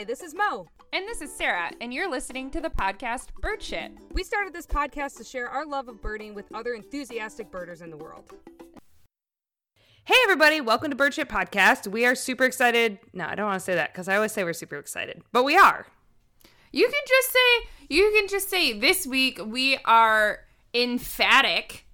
Hi, this is Mo. And this is Sarah, and you're listening to the podcast Bird Shit. We started this podcast to share our love of birding with other enthusiastic birders in the world. Hey, everybody, welcome to Bird Shit Podcast. We are super excited. No, I don't want to say that because I always say we're super excited, but we are. You can just say, you can just say this week we are emphatic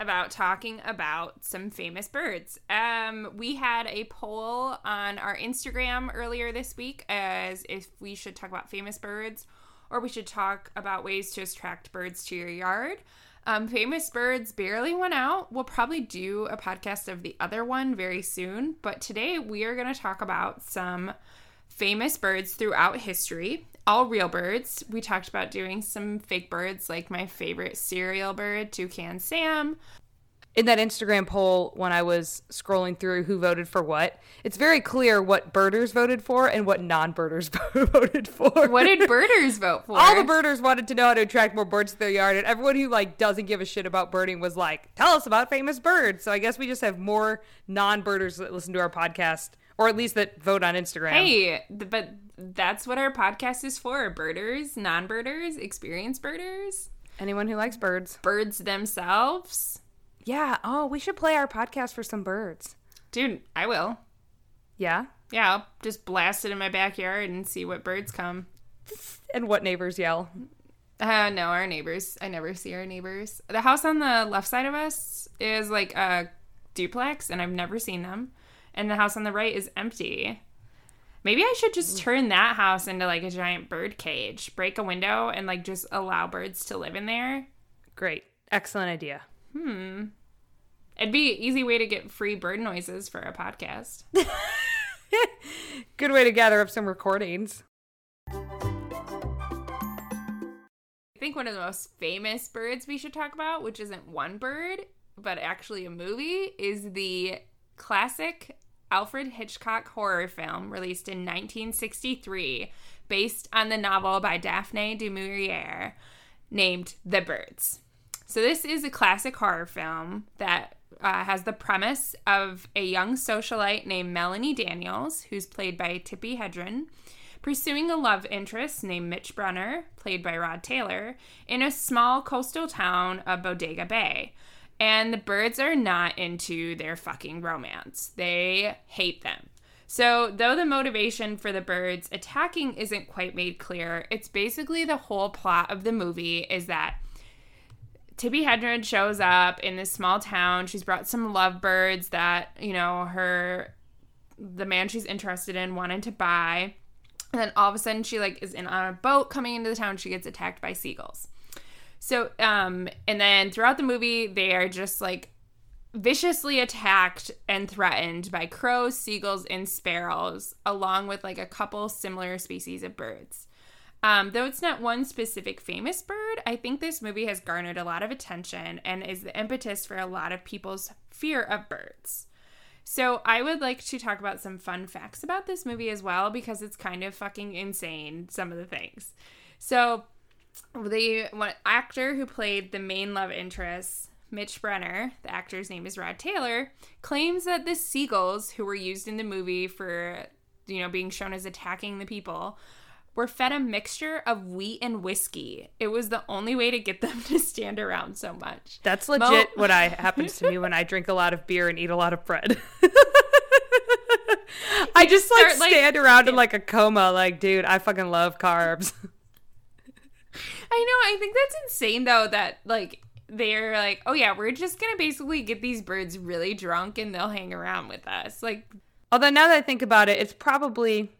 about talking about some famous birds. Um, we had a poll on our Instagram earlier this week as if we should talk about famous birds or we should talk about ways to attract birds to your yard. Um, famous birds barely went out. We'll probably do a podcast of the other one very soon, but today we are going to talk about some famous birds throughout history all real birds. We talked about doing some fake birds, like my favorite cereal bird, Toucan Sam. In that Instagram poll, when I was scrolling through who voted for what, it's very clear what birders voted for and what non birders voted for. What did birders vote for? All the birders wanted to know how to attract more birds to their yard, and everyone who like doesn't give a shit about birding was like, "Tell us about famous birds." So I guess we just have more non birders that listen to our podcast, or at least that vote on Instagram. Hey, but that's what our podcast is for birders, non birders, experienced birders, anyone who likes birds, birds themselves. Yeah. Oh, we should play our podcast for some birds. Dude, I will. Yeah? Yeah, I'll just blast it in my backyard and see what birds come. And what neighbors yell. Uh, no, our neighbors. I never see our neighbors. The house on the left side of us is like a duplex, and I've never seen them. And the house on the right is empty. Maybe I should just turn that house into like a giant bird cage, break a window, and like just allow birds to live in there. Great. Excellent idea. Hmm. It'd be an easy way to get free bird noises for a podcast. Good way to gather up some recordings. I think one of the most famous birds we should talk about, which isn't one bird, but actually a movie, is the classic Alfred Hitchcock horror film released in 1963 based on the novel by Daphne du Maurier named The Birds. So, this is a classic horror film that uh, has the premise of a young socialite named Melanie Daniels, who's played by Tippi Hedren, pursuing a love interest named Mitch Brenner, played by Rod Taylor, in a small coastal town of Bodega Bay. And the birds are not into their fucking romance, they hate them. So, though the motivation for the birds attacking isn't quite made clear, it's basically the whole plot of the movie is that Tippi Hedren shows up in this small town. She's brought some lovebirds that, you know, her the man she's interested in wanted to buy. And then all of a sudden she like is in on a boat coming into the town, she gets attacked by seagulls. So um and then throughout the movie they are just like viciously attacked and threatened by crows, seagulls, and sparrows, along with like a couple similar species of birds. Um, though it's not one specific famous bird, I think this movie has garnered a lot of attention and is the impetus for a lot of people's fear of birds. So, I would like to talk about some fun facts about this movie as well because it's kind of fucking insane, some of the things. So, the one actor who played the main love interest, Mitch Brenner, the actor's name is Rod Taylor, claims that the seagulls who were used in the movie for, you know, being shown as attacking the people were fed a mixture of wheat and whiskey. It was the only way to get them to stand around so much. That's legit Mo- what I happens to me when I drink a lot of beer and eat a lot of bread. I just like Start, stand like, around in like a coma like dude, I fucking love carbs. I know, I think that's insane though that like they're like, "Oh yeah, we're just going to basically get these birds really drunk and they'll hang around with us." Like Although now that I think about it, it's probably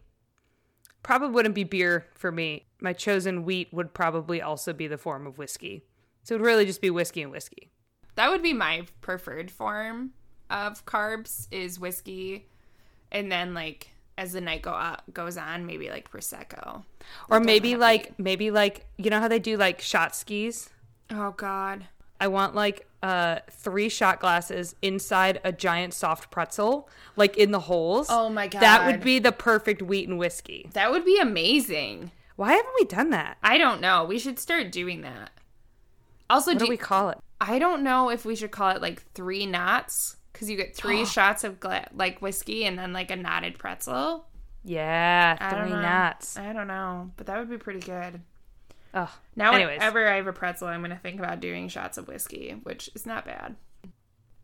probably wouldn't be beer for me. My chosen wheat would probably also be the form of whiskey. So it would really just be whiskey and whiskey. That would be my preferred form of carbs is whiskey and then like as the night go up, goes on, maybe like prosecco. Or maybe like maybe like you know how they do like shot skis? Oh god. I want like uh three shot glasses inside a giant soft pretzel, like in the holes. Oh my god. That would be the perfect wheat and whiskey. That would be amazing. Why haven't we done that? I don't know. We should start doing that. Also, what do, do we call it? I don't know if we should call it like three knots because you get three shots of gla- like whiskey and then like a knotted pretzel. Yeah, I don't three know. knots. I don't know, but that would be pretty good. Oh, Now, Anyways. whenever I have a pretzel, I'm going to think about doing shots of whiskey, which is not bad.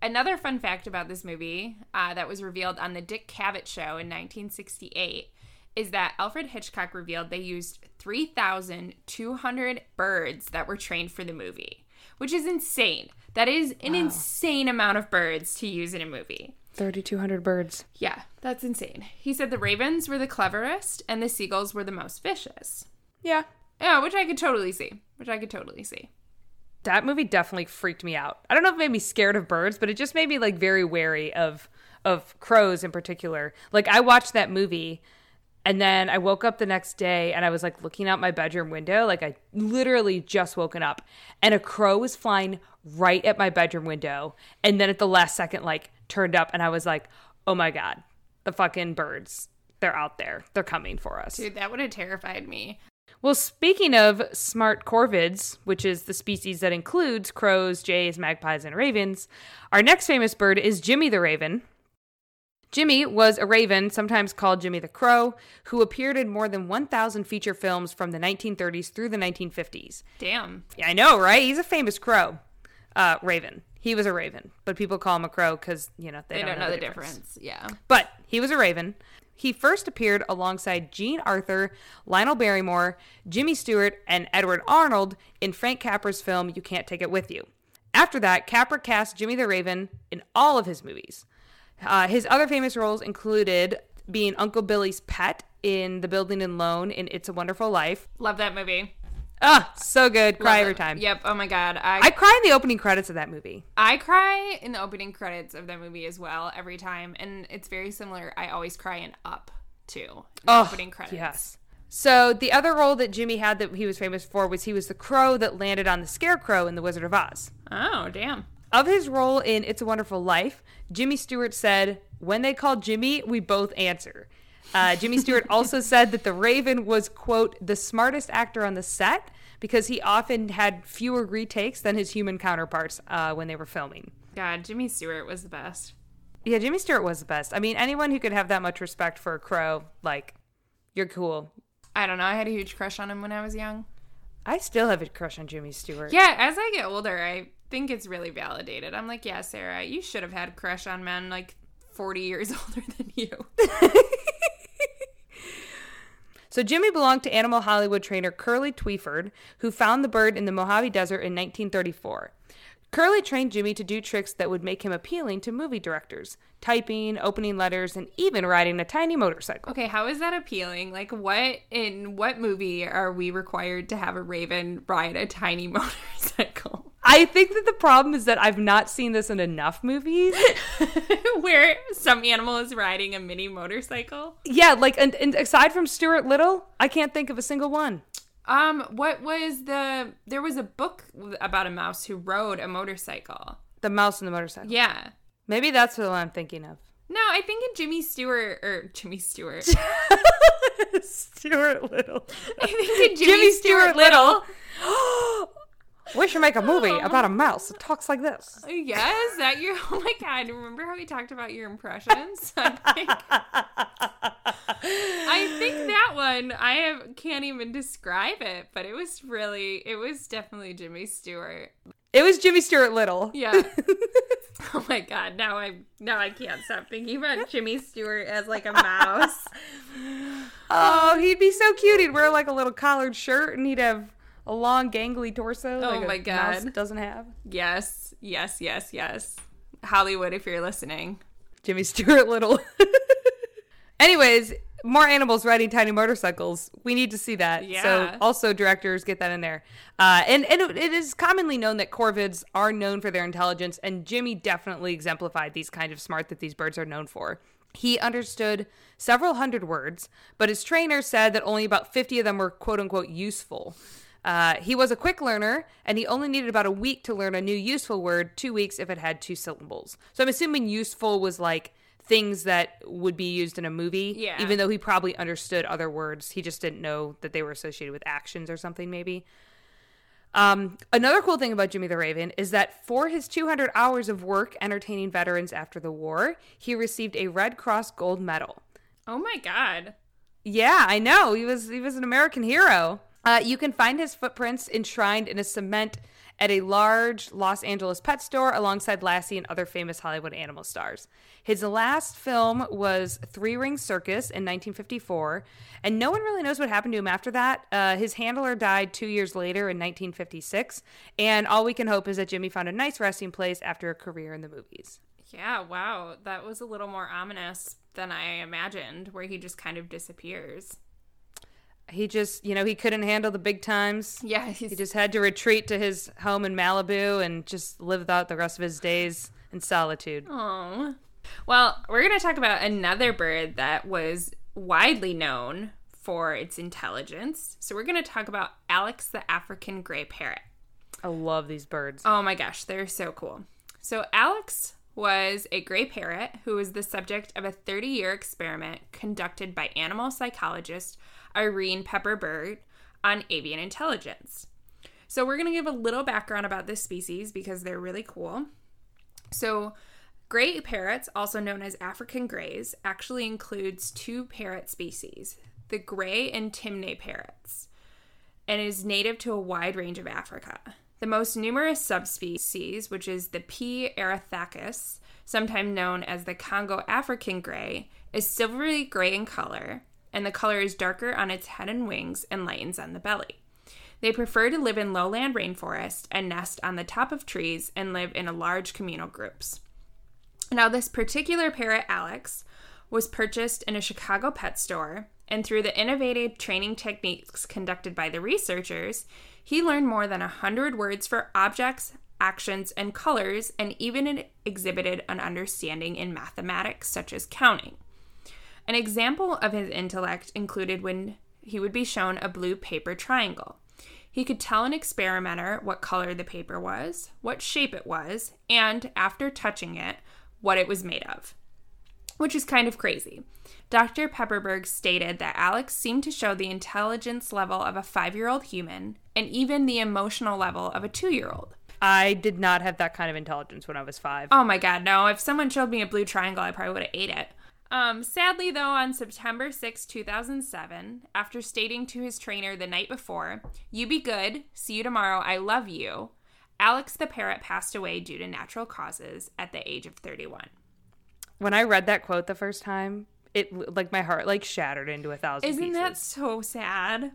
Another fun fact about this movie uh, that was revealed on the Dick Cavett show in 1968 is that Alfred Hitchcock revealed they used 3,200 birds that were trained for the movie, which is insane. That is an insane amount of birds to use in a movie. 3,200 birds. Yeah, that's insane. He said the ravens were the cleverest and the seagulls were the most vicious. Yeah. Yeah, which I could totally see. Which I could totally see. That movie definitely freaked me out. I don't know if it made me scared of birds, but it just made me like very wary of of crows in particular. Like I watched that movie and then I woke up the next day and I was like looking out my bedroom window, like I literally just woken up and a crow was flying right at my bedroom window and then at the last second like turned up and I was like, "Oh my god, the fucking birds. They're out there. They're coming for us." Dude, that would have terrified me. Well, speaking of smart corvids, which is the species that includes crows, jays, magpies, and ravens, our next famous bird is Jimmy the Raven. Jimmy was a raven, sometimes called Jimmy the Crow, who appeared in more than 1,000 feature films from the 1930s through the 1950s. Damn. Yeah, I know, right? He's a famous crow. Uh, raven. He was a raven, but people call him a crow because, you know, they, They don't know the difference. Yeah. but he was a Raven. He first appeared alongside Jean Arthur, Lionel Barrymore, Jimmy Stewart, and Edward Arnold in Frank Capra's film You Can't Take It With You. After that, Capra cast Jimmy the Raven in all of his movies. Uh, his other famous roles included being Uncle Billy's pet in The Building and Loan in It's a Wonderful Life. Love that movie. Ah, so good. Cry Love every it. time. Yep. Oh my god. I, I cry in the opening credits of that movie. I cry in the opening credits of that movie as well every time, and it's very similar. I always cry in Up too. in Oh, opening credits. Yes. So the other role that Jimmy had that he was famous for was he was the crow that landed on the scarecrow in The Wizard of Oz. Oh damn. Of his role in It's a Wonderful Life, Jimmy Stewart said, "When they call Jimmy, we both answer." Uh, Jimmy Stewart also said that the Raven was quote the smartest actor on the set because he often had fewer retakes than his human counterparts uh, when they were filming. God, Jimmy Stewart was the best. Yeah, Jimmy Stewart was the best. I mean, anyone who could have that much respect for a crow, like, you're cool. I don't know. I had a huge crush on him when I was young. I still have a crush on Jimmy Stewart. Yeah, as I get older, I think it's really validated. I'm like, yeah, Sarah, you should have had a crush on men like 40 years older than you. So Jimmy belonged to animal Hollywood trainer Curly Twiford, who found the bird in the Mojave Desert in 1934. Curly trained Jimmy to do tricks that would make him appealing to movie directors, typing, opening letters, and even riding a tiny motorcycle. Okay, how is that appealing? Like, what in what movie are we required to have a raven ride a tiny motorcycle? I think that the problem is that I've not seen this in enough movies. Where some animal is riding a mini motorcycle? yeah, like, and, and aside from Stuart Little, I can't think of a single one. Um, what was the? There was a book about a mouse who rode a motorcycle. The mouse and the motorcycle. Yeah. Maybe that's what I'm thinking of. No, I think in Jimmy Stewart or Jimmy Stewart. Stuart Little. I think in Jimmy, Jimmy Stewart, Stewart Little. we should make a movie about a mouse that talks like this. Yeah, is that your? Oh my god! Remember how we talked about your impressions? I think, I think that one I have, can't even describe it, but it was really, it was definitely Jimmy Stewart. It was Jimmy Stewart Little. Yeah. oh my god! Now I now I can't stop thinking about Jimmy Stewart as like a mouse. Oh, he'd be so cute. He'd wear like a little collared shirt and he'd have a long gangly torso. Oh like my God. doesn't have. yes, yes, yes, yes. Hollywood, if you're listening. Jimmy Stewart Little. Anyways, more animals riding tiny motorcycles. We need to see that. Yeah. So also directors get that in there. Uh, and and it, it is commonly known that corvids are known for their intelligence, and Jimmy definitely exemplified these kind of smart that these birds are known for. He understood several hundred words, but his trainer said that only about 50 of them were quote unquote useful. Uh, he was a quick learner, and he only needed about a week to learn a new useful word, two weeks if it had two syllables. So I'm assuming useful was like things that would be used in a movie, Yeah. even though he probably understood other words. He just didn't know that they were associated with actions or something, maybe. Um, another cool thing about Jimmy the Raven is that for his 200 hours of work entertaining veterans after the war, he received a Red Cross Gold Medal. Oh my god. Yeah, I know. He was he was an American hero. Uh, you can find his footprints enshrined in a cement at a large Los Angeles pet store alongside Lassie and other famous Hollywood animal stars. His last film was Three Ring Circus in 1954, and no one really knows what happened to him after that. Uh, his handler died two years later in 1956, and all we can hope is that Jimmy found a nice resting place after a career in the movies. Yeah, wow. That was a little more ominous than I imagined, where he just kind of disappears. He just, you know, he couldn't handle the big times. Yeah, he's, He just had to retreat to his home in Malibu and just live out the rest of his days in solitude. Oh. Well, we're going to talk about another bird that was widely known for its intelligence. So we're going to talk about Alex the African gray parrot. I love these birds. Oh my gosh, they're so cool. So Alex was a gray parrot who was the subject of a 30 year experiment conducted by animal psychologist Irene Pepperberg on avian intelligence. So, we're going to give a little background about this species because they're really cool. So, gray parrots, also known as African grays, actually includes two parrot species the gray and Timneh parrots, and is native to a wide range of Africa. The most numerous subspecies, which is the P. erythacus, sometimes known as the Congo African gray, is silvery gray in color, and the color is darker on its head and wings and lightens on the belly. They prefer to live in lowland rainforest and nest on the top of trees and live in large communal groups. Now, this particular parrot, Alex, was purchased in a Chicago pet store, and through the innovative training techniques conducted by the researchers, he learned more than 100 words for objects, actions, and colors, and even exhibited an understanding in mathematics, such as counting. An example of his intellect included when he would be shown a blue paper triangle. He could tell an experimenter what color the paper was, what shape it was, and, after touching it, what it was made of. Which is kind of crazy. Dr. Pepperberg stated that Alex seemed to show the intelligence level of a five year old human and even the emotional level of a two year old. I did not have that kind of intelligence when I was five. Oh my god, no. If someone showed me a blue triangle, I probably would have ate it. Um, sadly, though, on September 6, 2007, after stating to his trainer the night before, You be good, see you tomorrow, I love you, Alex the parrot passed away due to natural causes at the age of 31. When I read that quote the first time, it like my heart like shattered into a thousand Isn't pieces. that so sad?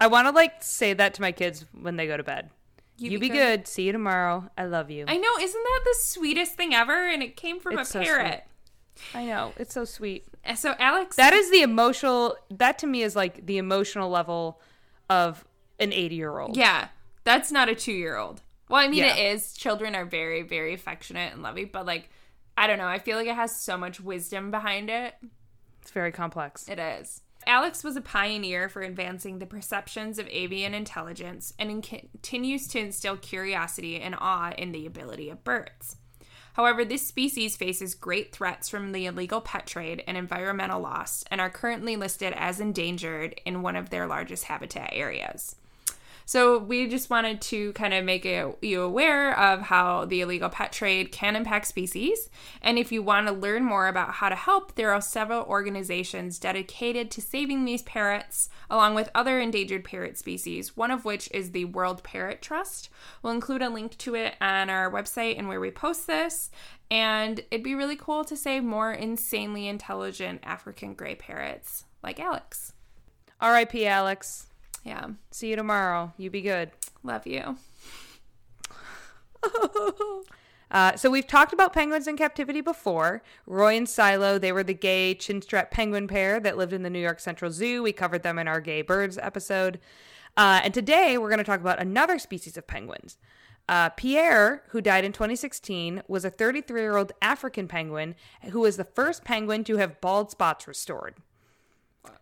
I want to like say that to my kids when they go to bed. You You, be good. good. See you tomorrow. I love you. I know, isn't that the sweetest thing ever? And it came from It's a so parrot. I know. It's so sweet. So Alex That is the emotional that to me is like the emotional level of an 80 year old. Yeah, that's not a two year old. Well, I mean, Yeah. it is. Children are very, very affectionate and loving, but like, I don't know. I feel like it has so much wisdom behind it. It's very complex. It is. Alex was a pioneer for advancing the perceptions of avian intelligence and in- continues to instill curiosity and awe in the ability of birds. However, this species faces great threats from the illegal pet trade and environmental loss and are currently listed as endangered in one of their largest habitat areas. So, we just wanted to kind of make you aware of how the illegal pet trade can impact species. And if you want to learn more about how to help, there are several organizations dedicated to saving these parrots, along with other endangered parrot species, one of which is the World Parrot Trust. We'll include a link to it on our website and where we post this. And it'd be really cool to save more insanely intelligent African gray parrots like Alex. R.I.P. Alex. Yeah, See you tomorrow. You be good. love you. Uh, so we've talked about penguins in captivity before. Roy and Silo, they were the gay chinstrap penguin pair that lived in the New York Central Zoo. We covered them in our gay birds episode. Uh, and today we're going to talk about another species of penguins. Uh, Pierre, who died in 2016, was a 33 year old African penguin who was the first penguin to have bald spots restored.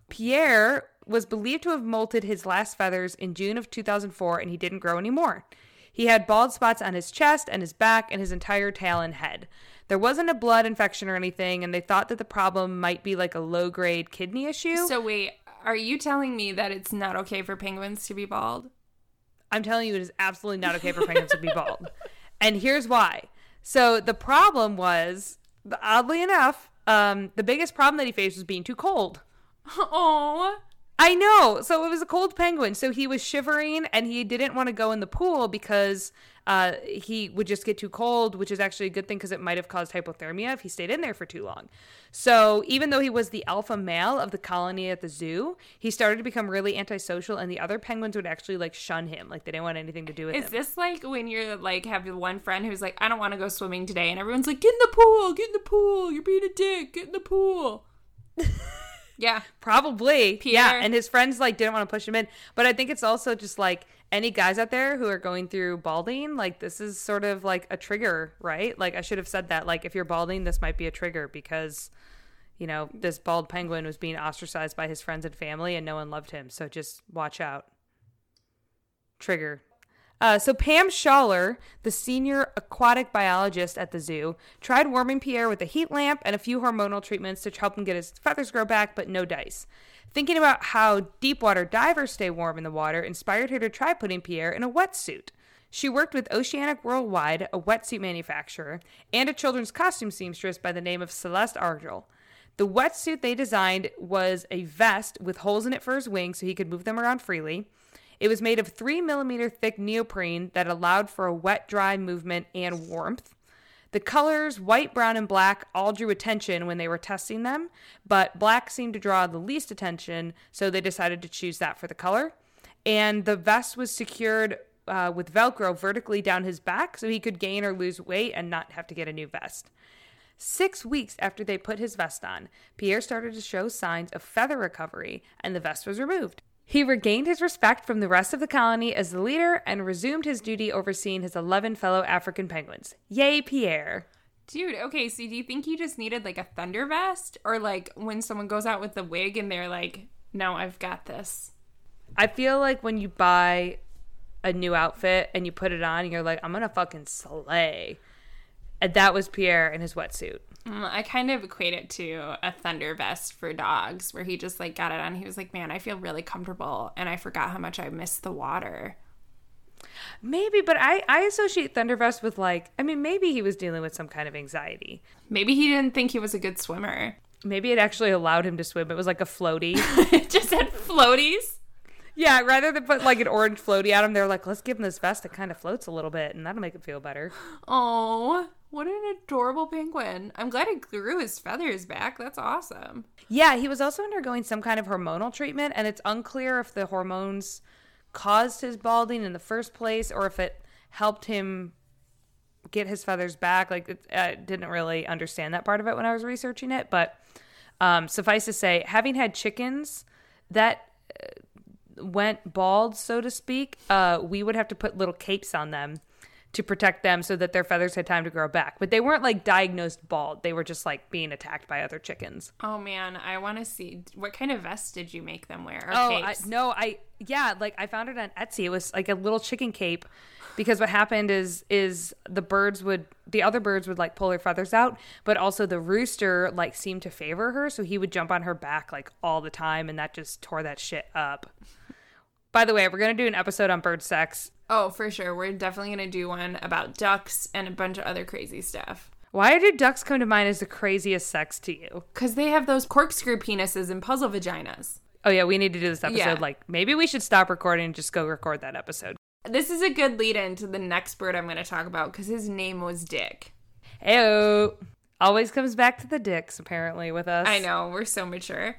Pierre was believed to have molted his last feathers in June of 2004 and he didn't grow anymore. He had bald spots on his chest and his back and his entire tail and head. There wasn't a blood infection or anything, and they thought that the problem might be like a low grade kidney issue. So wait, are you telling me that it's not okay for penguins to be bald? I'm telling you, it is absolutely not okay for penguins to be bald. And here's why. So the problem was, oddly enough, um, the biggest problem that he faced was being too cold. Oh. I know. So it was a cold penguin. So he was shivering and he didn't want to go in the pool because uh, he would just get too cold, which is actually a good thing because it might have caused hypothermia if he stayed in there for too long. So even though he was the alpha male of the colony at the zoo, he started to become really antisocial and the other penguins would actually like shun him. Like they didn't want anything to do with Is him. Is this like when you're like have one friend who's like, I don't want to go swimming today, and everyone's like, Get in the pool, get in the pool, you're being a dick, get in the pool. yeah. Probably. Yeah. And his friends like didn't want to push him in. But I think it's also just like any guys out there who are going through balding, like this is sort of like a trigger, right? Like I should have said that. Like if you're balding, this might be a trigger because you know, this bald penguin was being ostracized by his friends and family and no one loved him. So just watch out. Trigger. Uh, so Pam Schaller, the senior aquatic biologist at the zoo, tried warming Pierre with a heat lamp and a few hormonal treatments to help him get his feathers grow back, but no dice. Thinking about how deep water divers stay warm in the water inspired her to try putting Pierre in a wetsuit. She worked with Oceanic Worldwide, a wetsuit manufacturer, and a children's costume seamstress by the name of Celeste Argel. The wetsuit they designed was a vest with holes in it for his wings so he could move them around freely. It was made of 3 millimeter thick neoprene that allowed for a wet dry movement and warmth. The colors, white, brown, and black, all drew attention when they were testing them, but black seemed to draw the least attention, so they decided to choose that for the color. And the vest was secured uh, with Velcro vertically down his back so he could gain or lose weight and not have to get a new vest. Six weeks after they put his vest on, Pierre started to show signs of feather recovery, and the vest was removed. He regained his respect from the rest of the colony as the leader and resumed his duty overseeing his 11 fellow African penguins. Yay, Pierre! Dude, okay, so do you think you just needed like a thunder vest? Or like when someone goes out with the wig and they're like, No, I've got this. I feel like when you buy a new outfit and you put it on, you're like, I'm gonna fucking slay. And that was Pierre in his wetsuit. Mm, I kind of equate it to a thunder vest for dogs, where he just like got it on. He was like, "Man, I feel really comfortable, and I forgot how much I miss the water." Maybe, but I, I associate Thundervest with like, I mean, maybe he was dealing with some kind of anxiety. Maybe he didn't think he was a good swimmer. Maybe it actually allowed him to swim. It was like a floaty. it just had floaties. yeah, rather than put like an orange floaty on him, they're like, let's give him this vest that kind of floats a little bit and that'll make him feel better. Oh, what an adorable penguin! I'm glad it grew his feathers back. That's awesome. Yeah, he was also undergoing some kind of hormonal treatment, and it's unclear if the hormones caused his balding in the first place or if it helped him get his feathers back. Like, it, I didn't really understand that part of it when I was researching it, but um, suffice to say, having had chickens that uh, went bald, so to speak, uh, we would have to put little capes on them to protect them so that their feathers had time to grow back. But they weren't like diagnosed bald. They were just like being attacked by other chickens. Oh man, I want to see what kind of vest did you make them wear? Oh, I, no, I yeah, like I found it on Etsy. It was like a little chicken cape because what happened is is the birds would the other birds would like pull their feathers out, but also the rooster like seemed to favor her, so he would jump on her back like all the time and that just tore that shit up. By the way, we're going to do an episode on bird sex. Oh, for sure. We're definitely gonna do one about ducks and a bunch of other crazy stuff. Why do ducks come to mind as the craziest sex to you? Cause they have those corkscrew penises and puzzle vaginas. Oh yeah, we need to do this episode. Yeah. Like maybe we should stop recording and just go record that episode. This is a good lead in to the next bird I'm gonna talk about because his name was Dick. Heyo. Always comes back to the dicks, apparently, with us. I know, we're so mature.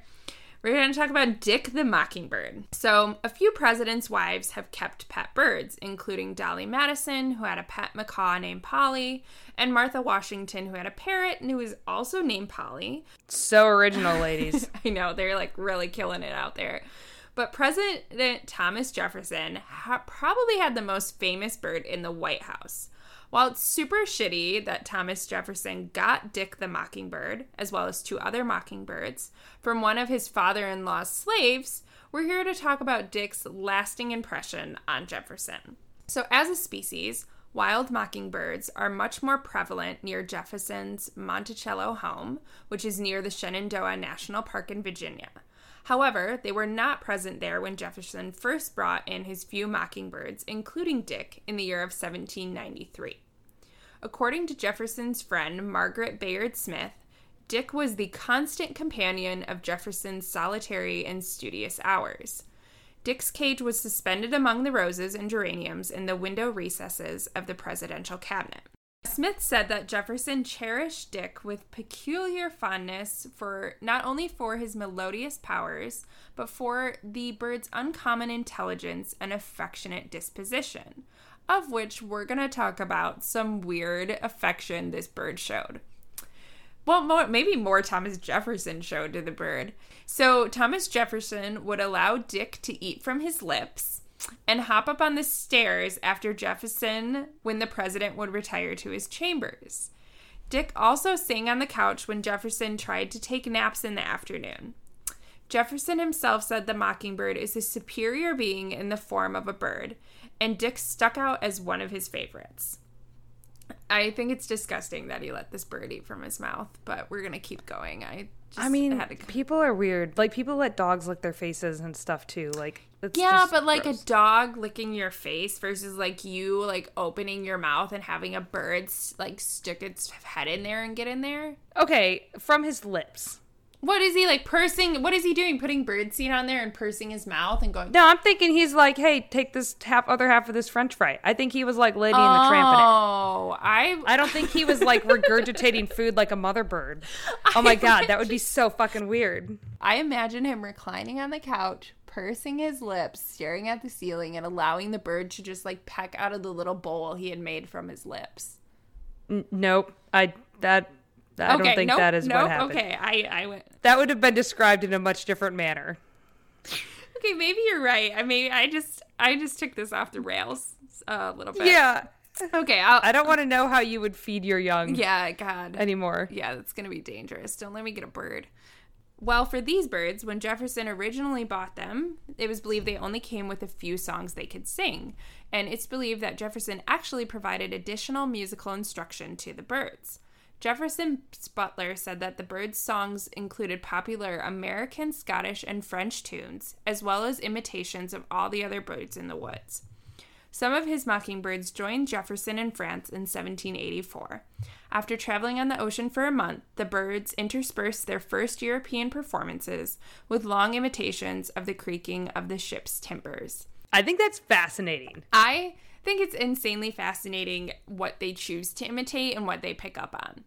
We're going to talk about Dick the Mockingbird. So, a few presidents' wives have kept pet birds, including Dolley Madison, who had a pet macaw named Polly, and Martha Washington, who had a parrot and who was also named Polly. So original, ladies. I know, they're like really killing it out there. But President Thomas Jefferson ha- probably had the most famous bird in the White House. While it's super shitty that Thomas Jefferson got Dick the Mockingbird, as well as two other mockingbirds, from one of his father in law's slaves, we're here to talk about Dick's lasting impression on Jefferson. So, as a species, wild mockingbirds are much more prevalent near Jefferson's Monticello home, which is near the Shenandoah National Park in Virginia. However, they were not present there when Jefferson first brought in his few mockingbirds, including Dick, in the year of 1793. According to Jefferson's friend Margaret Bayard Smith, Dick was the constant companion of Jefferson's solitary and studious hours. Dick's cage was suspended among the roses and geraniums in the window recesses of the presidential cabinet. Smith said that Jefferson cherished Dick with peculiar fondness for not only for his melodious powers, but for the bird's uncommon intelligence and affectionate disposition, of which we're going to talk about some weird affection this bird showed. Well, more, maybe more Thomas Jefferson showed to the bird. So, Thomas Jefferson would allow Dick to eat from his lips and hop up on the stairs after Jefferson when the president would retire to his chambers. Dick also sang on the couch when Jefferson tried to take naps in the afternoon. Jefferson himself said the mockingbird is a superior being in the form of a bird, and Dick stuck out as one of his favorites. I think it's disgusting that he let this bird eat from his mouth, but we're gonna keep going. I just I mean, had to people are weird. Like people let dogs lick their faces and stuff too. Like it's Yeah, but like a dog licking your face versus like you like opening your mouth and having a bird like stick its head in there and get in there. okay from his lips. What is he like pursing? What is he doing? Putting birdseed on there and pursing his mouth and going. No, I'm thinking he's like, hey, take this half other half of this French fry. I think he was like Lady and the Tramp. Oh, I I don't think he was like regurgitating food like a mother bird. Oh my god, that would be so fucking weird. I imagine him reclining on the couch, pursing his lips, staring at the ceiling, and allowing the bird to just like peck out of the little bowl he had made from his lips. N- nope. I that I don't think nope, that is nope, what happened. Okay, I I went. That would have been described in a much different manner. Okay, maybe you're right. I maybe I just I just took this off the rails a little bit. Yeah. Okay. I'll, I don't want to know how you would feed your young yeah. God. anymore. Yeah, that's gonna be dangerous. Don't let me get a bird. Well, for these birds, when Jefferson originally bought them, it was believed they only came with a few songs they could sing. And it's believed that Jefferson actually provided additional musical instruction to the birds. Jefferson's butler said that the birds' songs included popular American, Scottish, and French tunes, as well as imitations of all the other birds in the woods. Some of his mockingbirds joined Jefferson in France in 1784. After traveling on the ocean for a month, the birds interspersed their first European performances with long imitations of the creaking of the ship's timbers. I think that's fascinating. I think it's insanely fascinating what they choose to imitate and what they pick up on.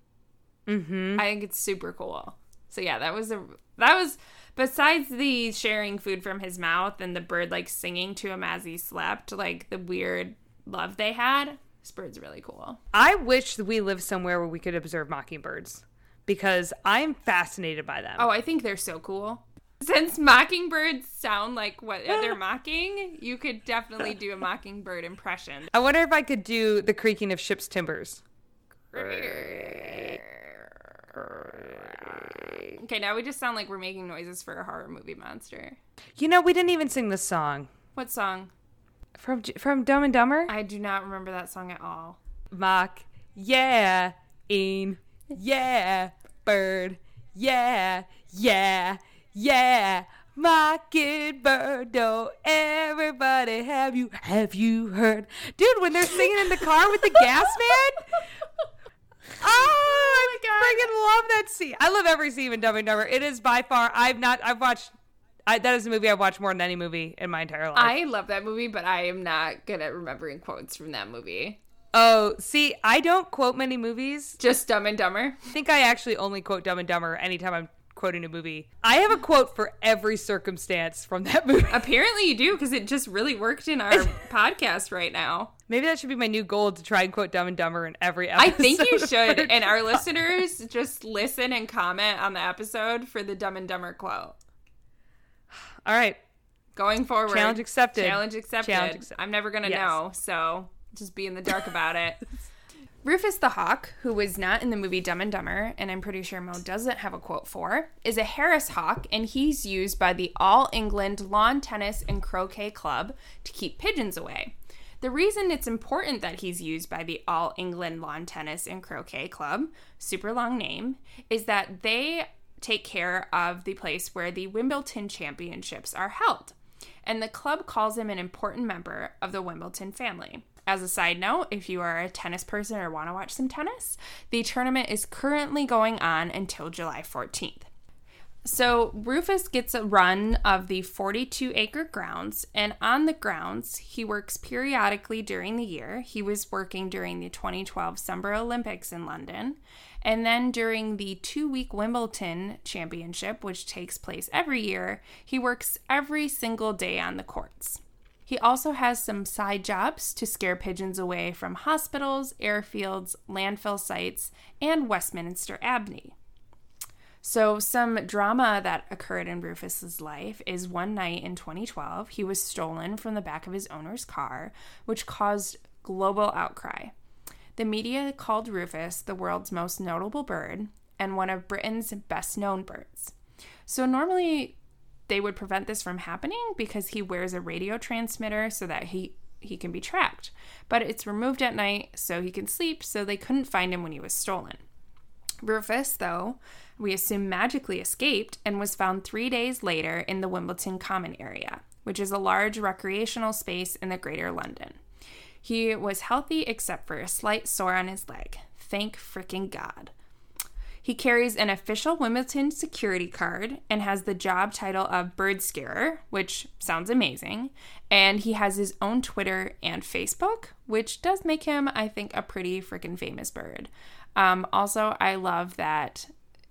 Mm-hmm. I think it's super cool. So yeah, that was a that was besides the sharing food from his mouth and the bird like singing to him as he slept, like the weird love they had. This bird's really cool. I wish we lived somewhere where we could observe mockingbirds because I'm fascinated by them. Oh, I think they're so cool. Since mockingbirds sound like what they're mocking, you could definitely do a mockingbird impression. I wonder if I could do the creaking of ship's timbers. Okay, now we just sound like we're making noises for a horror movie monster. You know, we didn't even sing the song What song? from from Dumb and Dumber. I do not remember that song at all. Mock, yeah, in, yeah, bird, yeah, yeah, yeah. Mockingbird, don't everybody have you have you heard, dude? When they're singing in the car with the gas man. Oh, I that scene. I love every scene in Dumb and Dumber. It is by far. I've not. I've watched. I, that is a movie I've watched more than any movie in my entire life. I love that movie, but I am not good at remembering quotes from that movie. oh, see, I don't quote many movies. Just Dumb and Dumber. I think I actually only quote Dumb and Dumber anytime I'm quoting a movie. I have a quote for every circumstance from that movie. Apparently you do, because it just really worked in our podcast right now. Maybe that should be my new goal to try and quote Dumb and Dumber in every episode. I think you should. And our listeners just listen and comment on the episode for the Dumb and Dumber quote. All right, Going forward. Challenge accepted. Challenge accepted. Challenge accepted. I'm never going to Yes. know, so just be in the dark about it. Rufus the Hawk, who was not in the movie Dumb and Dumber, and I'm pretty sure Mo doesn't have a quote for, is a Harris hawk, and he's used by the All England Lawn Tennis and Croquet Club to keep pigeons away. The reason it's important that he's used by the All England Lawn Tennis and Croquet Club, super long name, is that they take care of the place where the Wimbledon Championships are held. And the club calls him an important member of the Wimbledon family. As a side note, if you are a tennis person or want to watch some tennis, the tournament is currently going on until July 14th. So Rufus gets a run of the 42 acre grounds, and on the grounds, he works periodically during the year. He was working during the 2012 Summer Olympics in London, and then during the two week Wimbledon Championship, which takes place every year, he works every single day on the courts. He also has some side jobs to scare pigeons away from hospitals, airfields, landfill sites, and Westminster Abbey. So, some drama that occurred in Rufus's life is one night in 2012, he was stolen from the back of his owner's car, which caused global outcry. The media called Rufus the world's most notable bird and one of Britain's best known birds. So, normally they would prevent this from happening because he wears a radio transmitter so that he he can be tracked. But it's removed at night so he can sleep, so they couldn't find him when he was stolen. Rufus, though, we assume magically escaped and was found three days later in the Wimbledon Common area, which is a large recreational space in the Greater London. He was healthy except for a slight sore on his leg. Thank fricking God. He carries an official Wimbledon security card and has the job title of Bird Scarer, which sounds amazing. And he has his own Twitter and Facebook, which does make him, I think, a pretty freaking famous bird. Um, also, I love that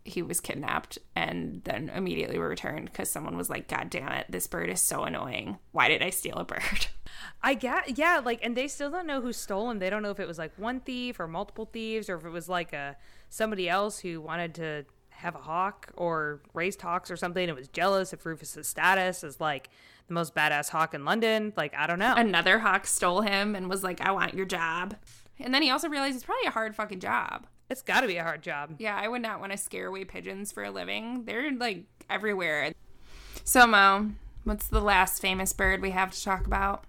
he was kidnapped and then immediately returned because someone was like, God damn it, this bird is so annoying. Why did I steal a bird? I get, yeah, like, and they still don't know who stole him. They don't know if it was like one thief or multiple thieves or if it was like a somebody else who wanted to have a hawk or raised hawks or something and was jealous of Rufus's status as like the most badass hawk in London. Like, I don't know. Another hawk stole him and was like, I want your job. And then he also realized it's probably a hard fucking job. It's got to be a hard job. Yeah, I would not want to scare away pigeons for a living. They're like everywhere. So, Mo, what's the last famous bird we have to talk about?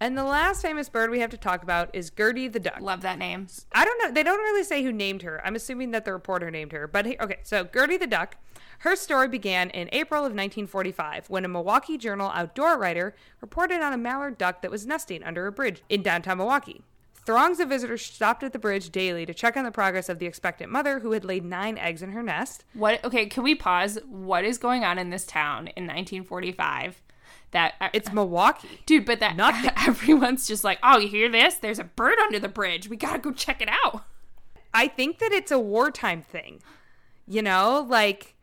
And the last famous bird we have to talk about is Gertie the duck. Love that name. I don't know. They don't really say who named her. I'm assuming that the reporter named her. But okay, so Gertie the duck. Her story began in April of 1945 when a Milwaukee Journal outdoor writer reported on a mallard duck that was nesting under a bridge in downtown Milwaukee. Throngs of visitors stopped at the bridge daily to check on the progress of the expectant mother who had laid nine eggs in her nest. What? Okay, can we pause? What is going on in this town in 1945? That uh, It's Milwaukee. dude, but that Nothing. everyone's just like, oh, you hear this? There's a bird under the bridge. We gotta go check it out. I think that it's a wartime thing. You know, like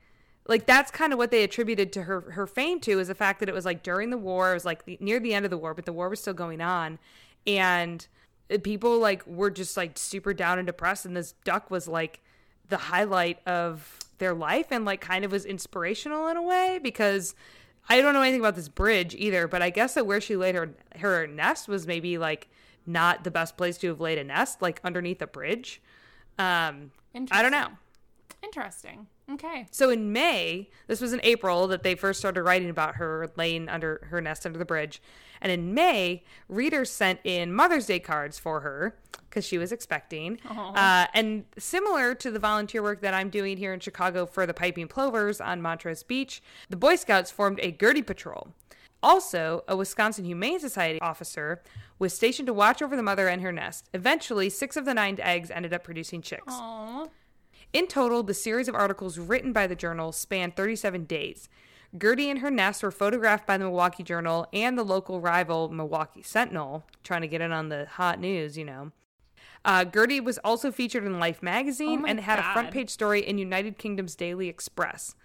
like that's kind of what they attributed to her her fame to is the fact that it was like during the war, it was like the, near the end of the war, but the war was still going on and people like were just like super down and depressed and this duck was like the highlight of their life and like kind of was inspirational in a way because I don't know anything about this bridge either, but I guess that where she laid her her nest was maybe like not the best place to have laid a nest, like underneath a bridge. Um, I don't know. Interesting. Okay. So in May, this was in April that they first started writing about her laying under her nest under the bridge. And in May, readers sent in Mother's Day cards for her because she was expecting. Uh, and similar to the volunteer work that I'm doing here in Chicago for the Piping Plovers on Montrose Beach, the Boy Scouts formed a Gertie Patrol. Also, a Wisconsin Humane Society officer was stationed to watch over the mother and her nest. Eventually, six of the nine eggs ended up producing chicks. Aw. In total, the series of articles written by the journal spanned 37 days. Gertie and her nest were photographed by the Milwaukee Journal and the local rival Milwaukee Sentinel, trying to get in on the hot news, you know. Uh, Gertie was also featured in Life magazine Oh and had a front page story in United Kingdom's Daily Express.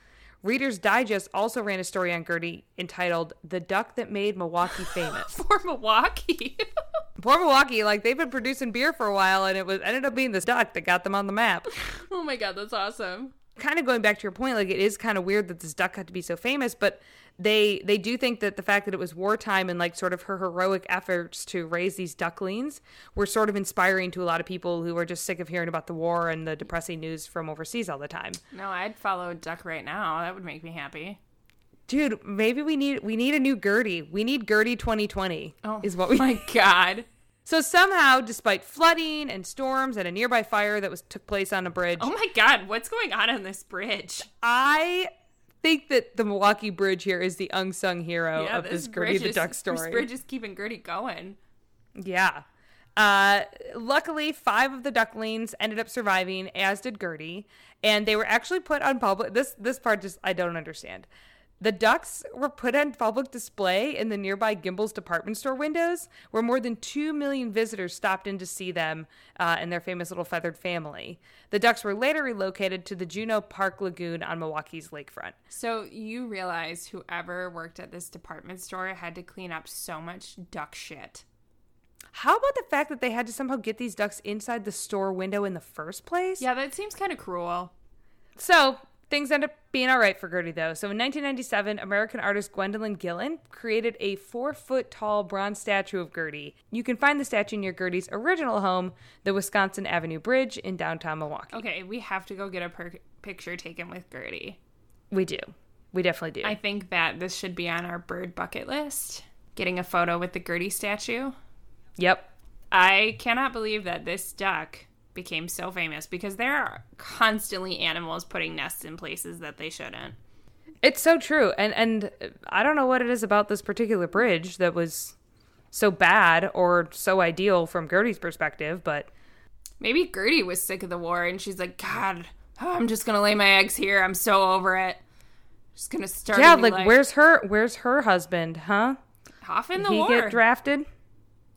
Reader's Digest also ran a story on Gertie entitled The Duck That Made Milwaukee Famous. For Milwaukee. Poor Milwaukee, like they've been producing beer for a while and it was ended up being this duck that got them on the map. oh my god, that's awesome. Kind of going back to your point, like it is kind of weird that this duck had to be so famous, but they they do think that the fact that it was wartime and like sort of her heroic efforts to raise these ducklings were sort of inspiring to a lot of people who were just sick of hearing about the war and the depressing news from overseas all the time. No, I'd follow a duck right now. That would make me happy. Dude, maybe we need we need a new Gertie. We need Gertie 2020. Oh is what we my god. So somehow, despite flooding and storms and a nearby fire that was took place on a bridge, Oh my god, what's going on on this bridge? I think that the Milwaukee Bridge here is the unsung hero of this, Gertie the is- Duck This bridge is keeping Gertie going. Yeah. Uh, luckily, five of the ducklings ended up surviving, as did Gertie, and they were actually put on public. This this part just I don't understand. The ducks were put on public display in the nearby Gimbel's department store windows, where more than 2 million visitors stopped in to see them uh, and their famous little feathered family. The ducks were later relocated to the Juneau Park Lagoon on Milwaukee's lakefront. So you realize whoever worked at this department store had to clean up so much duck shit. How about the fact that they had to somehow get these ducks inside the store window in the first place? Yeah, that seems kind of cruel. So things end up being all right for Gertie, though. So in 1997, American artist Gwendolyn Gillen created a four foot tall bronze statue of Gertie. You can find the statue near Gertie's original home, the Wisconsin Avenue Bridge in downtown Milwaukee. Okay, we have to go get a per- picture taken with Gertie. We do. We definitely do. I think that this should be on our bird bucket list. Getting a photo with the Gertie statue. yep. I cannot believe that this duck became so famous because there are constantly animals putting nests in places that they shouldn't. It's so true. And and I don't know what it is about this particular bridge that was so bad or so ideal from Gertie's perspective, but Maybe Gertie was sick of the war and she's like, God, I'm just gonna lay my eggs here. I'm so over it. Just gonna start. yeah, like life." where's her where's her husband, huh? off in the he war? get drafted?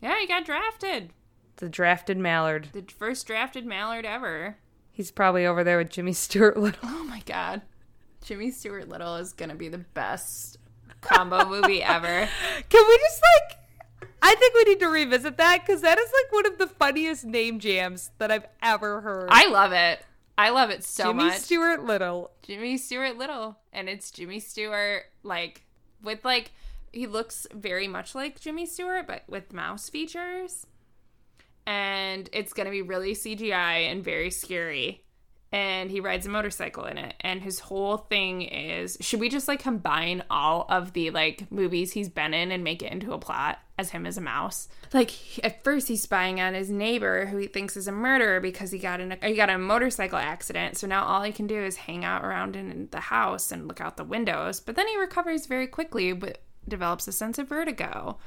yeah, he got drafted. The drafted mallard. The first drafted mallard ever. He's probably over there with Jimmy Stewart Little. Oh my god. Jimmy Stewart Little is gonna be the best combo movie ever. Can we just like? I think we need to revisit that because that is like one of the funniest name jams that I've ever heard. I love it. I love it so Jimmy much. Jimmy Stewart Little. Jimmy Stewart Little, and it's Jimmy Stewart like with like he looks very much like Jimmy Stewart, but with mouse features. And it's gonna be really CGI and very scary. And he rides a motorcycle in it. And his whole thing is should we just like combine all of the like movies he's been in and make it into a plot as him as a mouse? Like at first he's spying on his neighbor who he thinks is a murderer because he got in a he got a motorcycle accident. So now all he can do is hang out around in the house and look out the windows. But then he recovers very quickly but develops a sense of vertigo.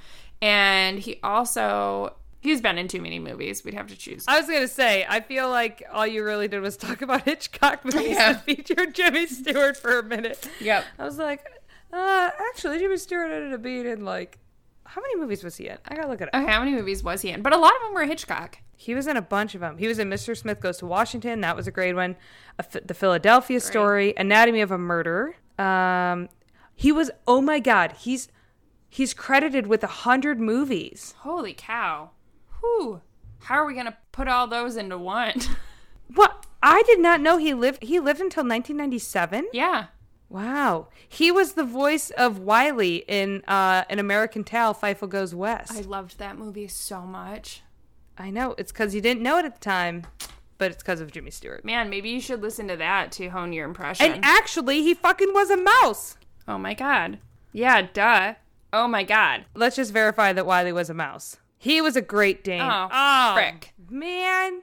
And he also he's been in too many movies. We'd have to choose. I was gonna say, I feel like all you really did was talk about Hitchcock movies Yeah. that featured Jimmy Stewart for a minute. Yep. I was like, uh, actually, Jimmy Stewart ended up being in like, how many movies was he in? I gotta look at it up. Okay, how many movies was he in? But a lot of them were Hitchcock. He was in a bunch of them. He was in Mr. Smith Goes to Washington. That was a great one. A the Philadelphia Story, Anatomy of a Murder. Um, he was. Oh my God, he's he's credited with a hundred movies. Holy cow. Whew. How are we gonna put all those into one? What? I did not know he lived. He lived until 1997. yeah. Wow. He was the voice of Wylie in uh, An American Tail, Fievel Goes West. I loved that movie so much. I know. It's because you didn't know it at the time, but it's because of Jimmy Stewart. Man, maybe you should listen to that to hone your impression. And actually, he fucking was a mouse. oh my god. Yeah, duh. Oh my god. Let's just verify that Wylie was a mouse. He was a great Dane. Oh, frick. Man.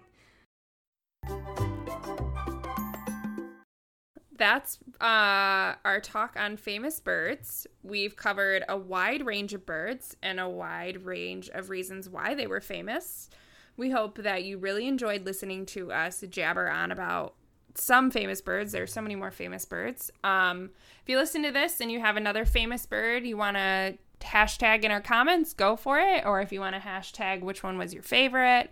That's uh, our talk on famous birds. We've covered a wide range of birds and a wide range of reasons why they were famous. We hope that you really enjoyed listening to us jabber on about some famous birds. There's so many more famous birds. Um, if you listen to this and you have another famous bird you want to hashtag in our comments, go for it. Or if you want to hashtag which one was your favorite.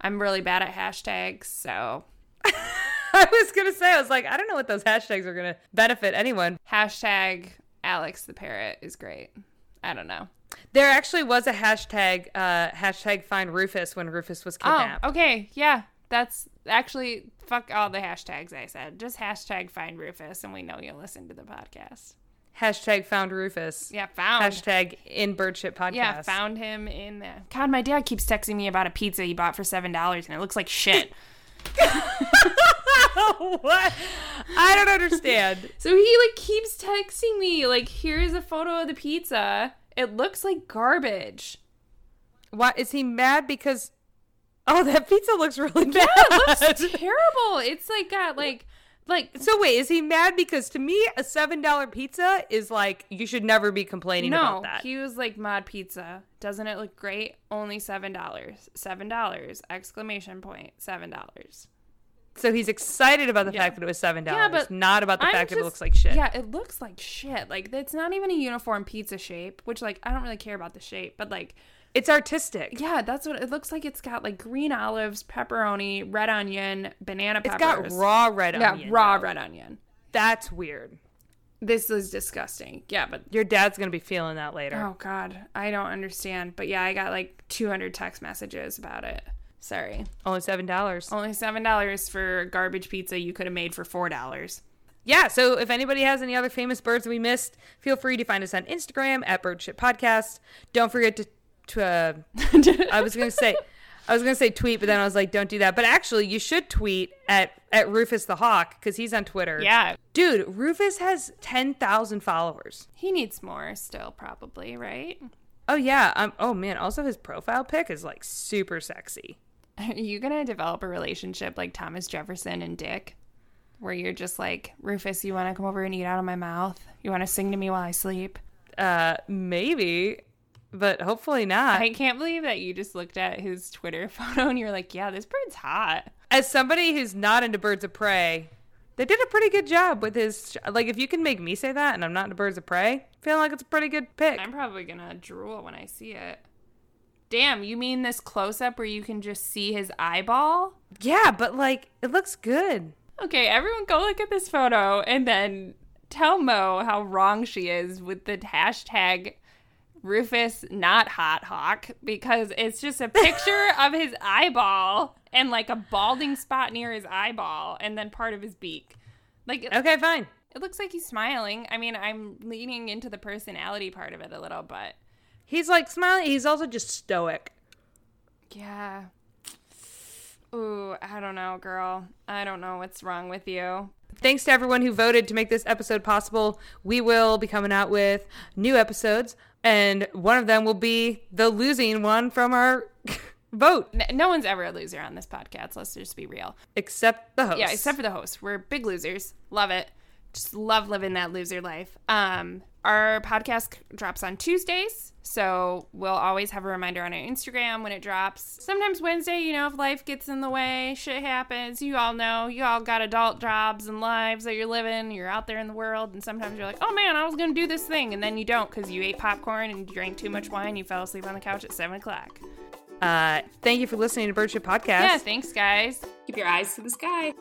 I'm really bad at hashtags, so I was going to say, I was like, I don't know what those hashtags are going to benefit anyone. Hashtag Alex the parrot is great. I don't know. There actually was a hashtag, uh, hashtag find Rufus when Rufus was kidnapped. Oh, okay. Yeah. That's actually fuck all the hashtags I said. Just hashtag find Rufus and we know you'll listen to the podcast. Hashtag found Rufus. Yeah, found. Hashtag in birdship podcast. yeah, found him in there. God, my dad keeps texting me about a pizza he bought for seven dollars and it looks like shit. what? I don't understand. so he like keeps texting me, like, here's a photo of the pizza. It looks like garbage. Why is he mad because? Oh, that pizza looks really bad. It looks terrible. It's like got like Like, So wait, is he mad because to me a seven dollar pizza is like you should never be complaining no, about that. he was like mod pizza. Doesn't it look great? Only seven dollars. Seven dollars! Exclamation point! Seven dollars. so he's excited about the Yeah. fact that it was seven dollars, Yeah, but not about the I'm fact that it looks like shit. Yeah, it looks like shit. Like it's not even a uniform pizza shape, which like I don't really care about the shape, but like It's artistic. yeah, that's what it looks like. It's got like green olives, pepperoni, red onion, banana It's peppers. got raw red yeah, onion. raw though. red onion. That's weird. This is disgusting. Yeah, but Your dad's gonna be feeling that later. oh god, I don't understand. But yeah, I got like 200 text messages about it. Sorry. Only seven dollars. Only seven dollars for garbage pizza you could have made for four dollars. Yeah, so if anybody has any other famous birds we missed, feel free to find us on Instagram at Birdship Podcast. Don't forget to, to uh, I was gonna say, I was gonna say tweet, but then I was like, don't do that. But actually, you should tweet at at Rufus the Hawk because he's on Twitter. Yeah, dude, Rufus has ten thousand followers. he needs more still, probably, right? Oh yeah, um, oh man. Also, his profile pic is like super sexy. Are you gonna develop a relationship like Thomas Jefferson and Dick, where you're just like Rufus, you want to come over and eat out of my mouth? You want to sing to me while I sleep? Uh, maybe, but hopefully not. I can't believe that you just looked at his Twitter photo and you're like, yeah, this bird's hot. as somebody who's not into birds of prey, they did a pretty good job with his. Like, if you can make me say that, and I'm not into birds of prey, feeling like it's a pretty good pick. I'm probably gonna drool when I see it. Damn, you mean this close up where you can just see his eyeball? yeah, but like, it looks good. Okay, everyone go look at this photo and then tell Mo how wrong she is with the hashtag Rufus not hot hawk because it's just a picture of his eyeball and like a balding spot near his eyeball and then part of his beak. Like it, Okay, fine. it looks like he's smiling. I mean, I'm leaning into the personality part of it a little, but He's like smiling. He's also just stoic. yeah. Ooh, I don't know, girl. I don't know what's wrong with you. Thanks to everyone who voted to make this episode possible. We will be coming out with new episodes, and one of them will be the losing one from our vote, No one's ever a loser on this podcast. Let's just be real. except the host. Yeah, except for the host. We're big losers. Love it. Just love living that loser life. Um, our podcast drops on Tuesdays, so we'll always have a reminder on our Instagram when it drops. Sometimes Wednesday, you know, if life gets in the way, shit happens. You all know. You all got adult jobs and lives that you're living. You're out there in the world, and sometimes you're like, oh man, I was gonna do this thing, and then you don't because you ate popcorn and drank too much wine. You fell asleep on the couch at seven o'clock. Uh, thank you for listening to Birdship Podcast. Yeah, thanks, guys. Keep your eyes to the sky.